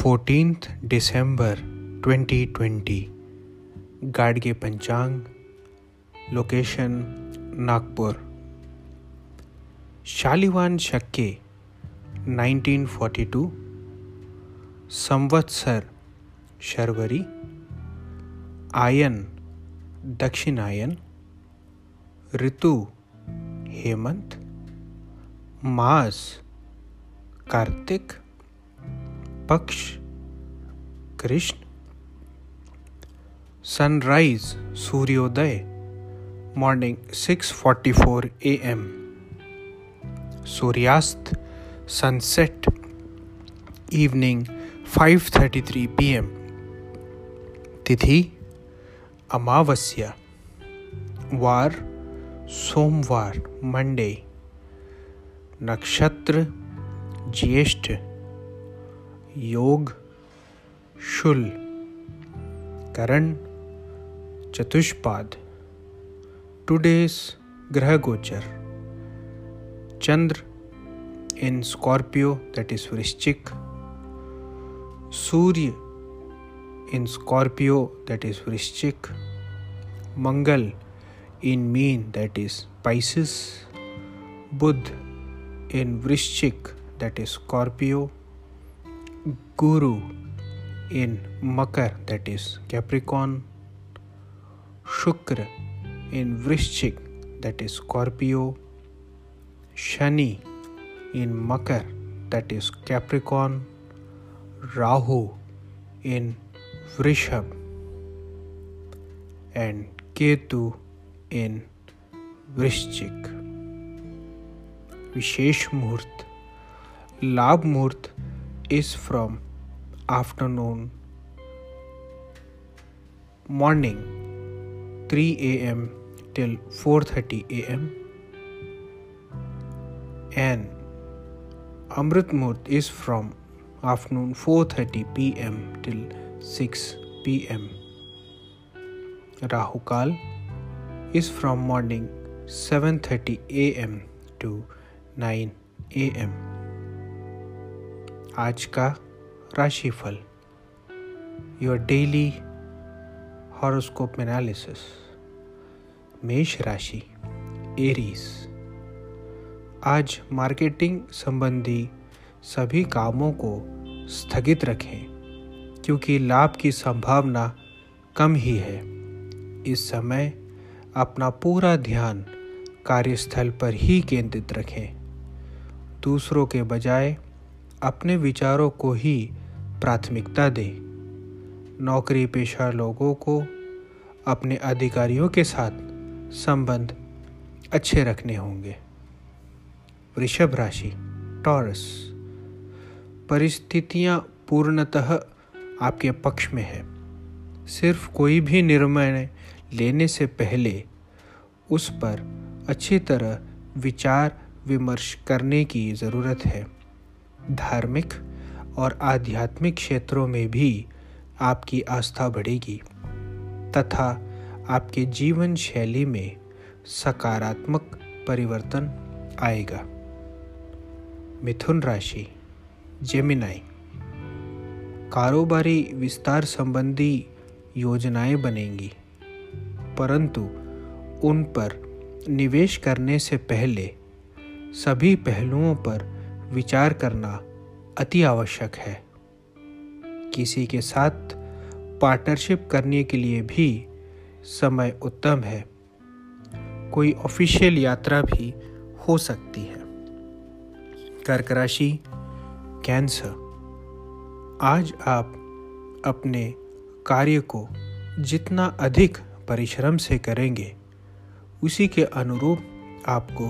Fourteenth दिसंबर 2020 गाडगे पंचांग location Nagpur. Shalivan शक्के 1942 संवत्सर, Sharvari. Ion, दक्षिणायन। ऋतु, हेमंत। मास, कार्तिक। पक्ष, कृष्ण सनराइज सूर्योदय मॉर्निंग 6:44 एम सूर्यास्त सनसेट इवनिंग 5:33 पीएम तिथि, अमावस्या, वार, सोमवार मंडे नक्षत्र, ज्येष्ठ योग, शुल, करण, चतुष्पाद, टुडेस ग्रह गोचर Chandra, in Scorpio that is Vrishchik, Surya, in Scorpio that is Vrishchik, Mangal, in Meen that is Pisces Budh, in Vrishchik that is Scorpio Guru in Makar, that is Capricorn, Shukra in Vrishchik, that is Scorpio, Shani in Makar, that is Capricorn, Rahu in Vrishab, and Ketu in Vrishchik. विशेष मुहूर्त लाभ मुहूर्त is from afternoon morning 3 a.m. till 4:30 a.m. and Amrit Murt is from afternoon 4:30 p.m. till 6 p.m. Rahu Kal is from morning 7:30 a.m. to 9 a.m. आज का राशिफल your daily horoscope analysis मेष राशि Aries आज मार्केटिंग संबंधी सभी कामों को स्थगित रखें, क्योंकि लाभ की संभावना कम ही है। इस समय अपना पूरा ध्यान कार्यस्थल पर ही केंद्रित रखें। दूसरों के बजाय अपने विचारों को ही प्राथमिकता दें। नौकरी पेशा लोगों को अपने अधिकारियों के साथ संबंध अच्छे रखने होंगे। वृषभ राशि, टॉरस। परिस्थितियाँ पूर्णतः आपके पक्ष में है। सिर्फ़ कोई भी निर्णय लेने से पहले उस पर अच्छी तरह विचार विमर्श करने की ज़रूरत है। धार्मिक और आध्यात्मिक क्षेत्रों में भी आपकी आस्था बढ़ेगी, तथा आपके जीवन शैली में सकारात्मक परिवर्तन आएगा। मिथुन राशि जेमिनाई कारोबारी विस्तार संबंधी योजनाएँ बनेंगी, परंतु उन पर निवेश करने से पहले सभी पहलुओं पर विचार करना अति आवश्यक है। किसी के साथ पार्टनरशिप करने के लिए भी समय उत्तम है। कोई ऑफिशियल यात्रा भी हो सकती है। कर्क राशि कैंसर आज आप अपने कार्य को जितना अधिक परिश्रम से करेंगे, उसी के अनुरूप आपको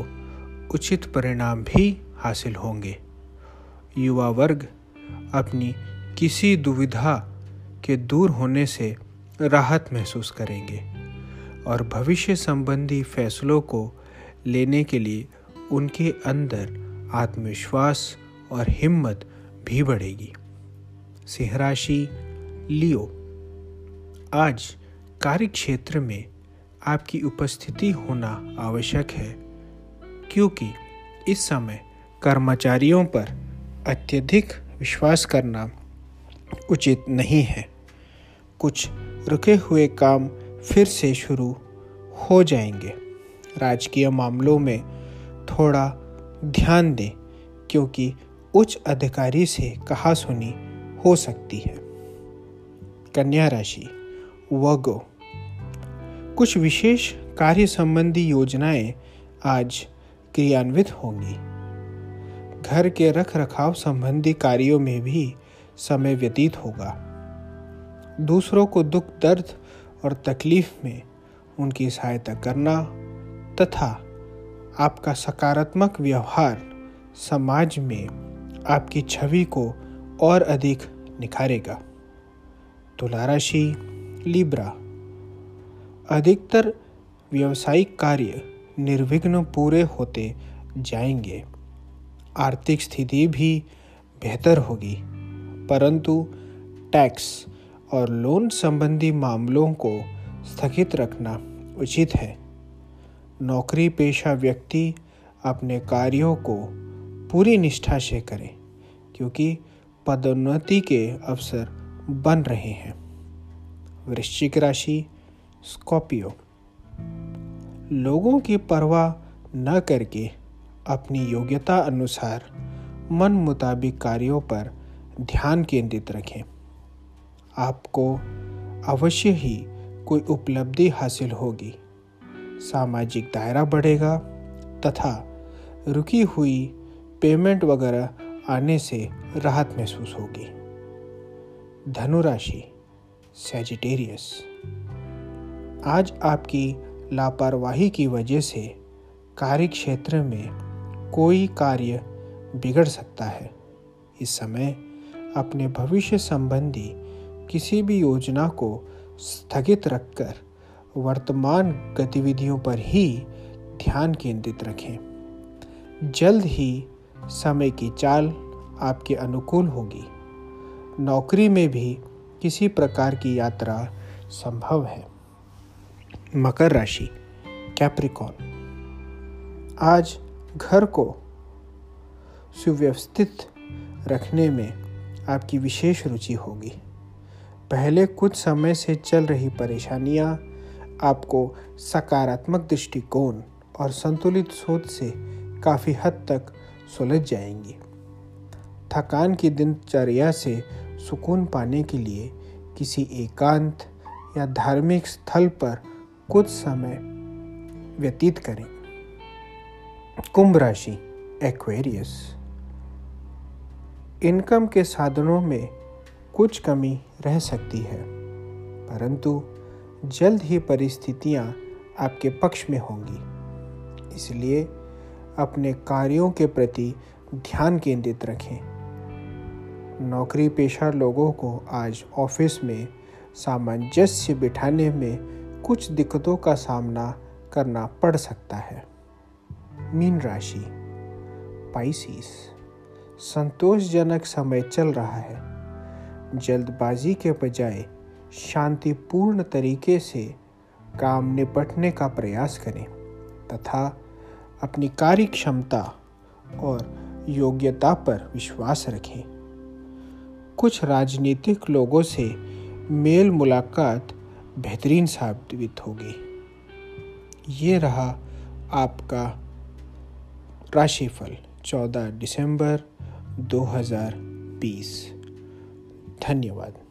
उचित परिणाम भी हासिल होंगे। युवा वर्ग अपनी किसी दुविधा के दूर होने से राहत महसूस करेंगे और भविष्य संबंधी फैसलों को लेने के लिए उनके अंदर आत्मविश्वास और हिम्मत भी बढ़ेगी। सिंह राशि लियो। आज कार्य क्षेत्र में आपकी उपस्थिति होना आवश्यक है, क्योंकि इस समय कर्मचारियों पर अत्यधिक विश्वास करना उचित नहीं है। कुछ रुके हुए काम फिर से शुरू हो जाएँगे। राजकीय मामलों में थोड़ा ध्यान दें, क्योंकि उच्च अधिकारी से कहा सुनी हो सकती है। कन्या राशि, वगो। कुछ विशेष कार्य संबंधी योजनाएँ आज क्रियान्वित होंगी। घर के रख रखाव संबंधी कार्यों में भी समय व्यतीत होगा। दूसरों को दुख, दर्द और तकलीफ़ में उनकी सहायता करना तथा आपका सकारात्मक व्यवहार समाज में आपकी छवि को और अधिक निखारेगा। तुला राशि लिब्रा। अधिकतर व्यवसायिक कार्य निर्विघ्न पूरे होते जाएँगे। आर्थिक स्थिति भी बेहतर होगी। परंतु टैक्स और लोन संबंधी मामलों को स्थगित रखना उचित है। नौकरी पेशा व्यक्ति अपने कार्यों को पूरी निष्ठा से करें, क्योंकि पदोन्नति के अवसर बन रहे हैं। वृश्चिक राशि, स्कॉर्पियो। लोगों की परवाह न करके अपनी योग्यता अनुसार मन मुताबिक कार्यों पर ध्यान केंद्रित रखें। आपको अवश्य ही कोई उपलब्धि हासिल होगी। सामाजिक दायरा बढ़ेगा तथा रुकी हुई पेमेंट वगैरह आने से राहत महसूस होगी। धनुराशि सेजिटेरियस आज आपकी लापरवाही की वजह से कार्य क्षेत्र में कोई कार्य बिगड़ सकता है। इस समय अपने भविष्य संबंधी किसी भी योजना को स्थगित रखकर वर्तमान गतिविधियों पर ही ध्यान केंद्रित रखें। जल्द ही समय की चाल आपके अनुकूल होगी। नौकरी में भी किसी प्रकार की यात्रा संभव है। मकर राशि, कैप्रिकॉन। आज घर को सुव्यवस्थित रखने में आपकी विशेष रुचि होगी। पहले कुछ समय से चल रही परेशानियाँ आपको सकारात्मक दृष्टिकोण और संतुलित सोच से काफ़ी हद तक सुलझ जाएँगी। थकान की दिनचर्या से सुकून पाने के लिए किसी एकांत या धार्मिक स्थल पर कुछ समय व्यतीत करें। कुंभ राशि एक्वेरियस इनकम के साधनों में कुछ कमी रह सकती है, परंतु जल्द ही परिस्थितियाँ आपके पक्ष में होंगी। इसलिए अपने कार्यों के प्रति ध्यान केंद्रित रखें। नौकरी पेशा लोगों को आज ऑफ़िस में सामंजस्य बिठाने में कुछ दिक्कतों का सामना करना पड़ सकता है। मीन राशि पाइसिस संतोषजनक समय चल रहा है। जल्दबाजी के बजाय शांतिपूर्ण तरीके से काम निपटने का प्रयास करें तथा अपनी कार्य क्षमता और योग्यता पर विश्वास रखें। कुछ राजनीतिक लोगों से मेल मुलाकात बेहतरीन साबित होगी। ये रहा आपका राशिफल 14 दिसंबर 2020 धन्यवाद।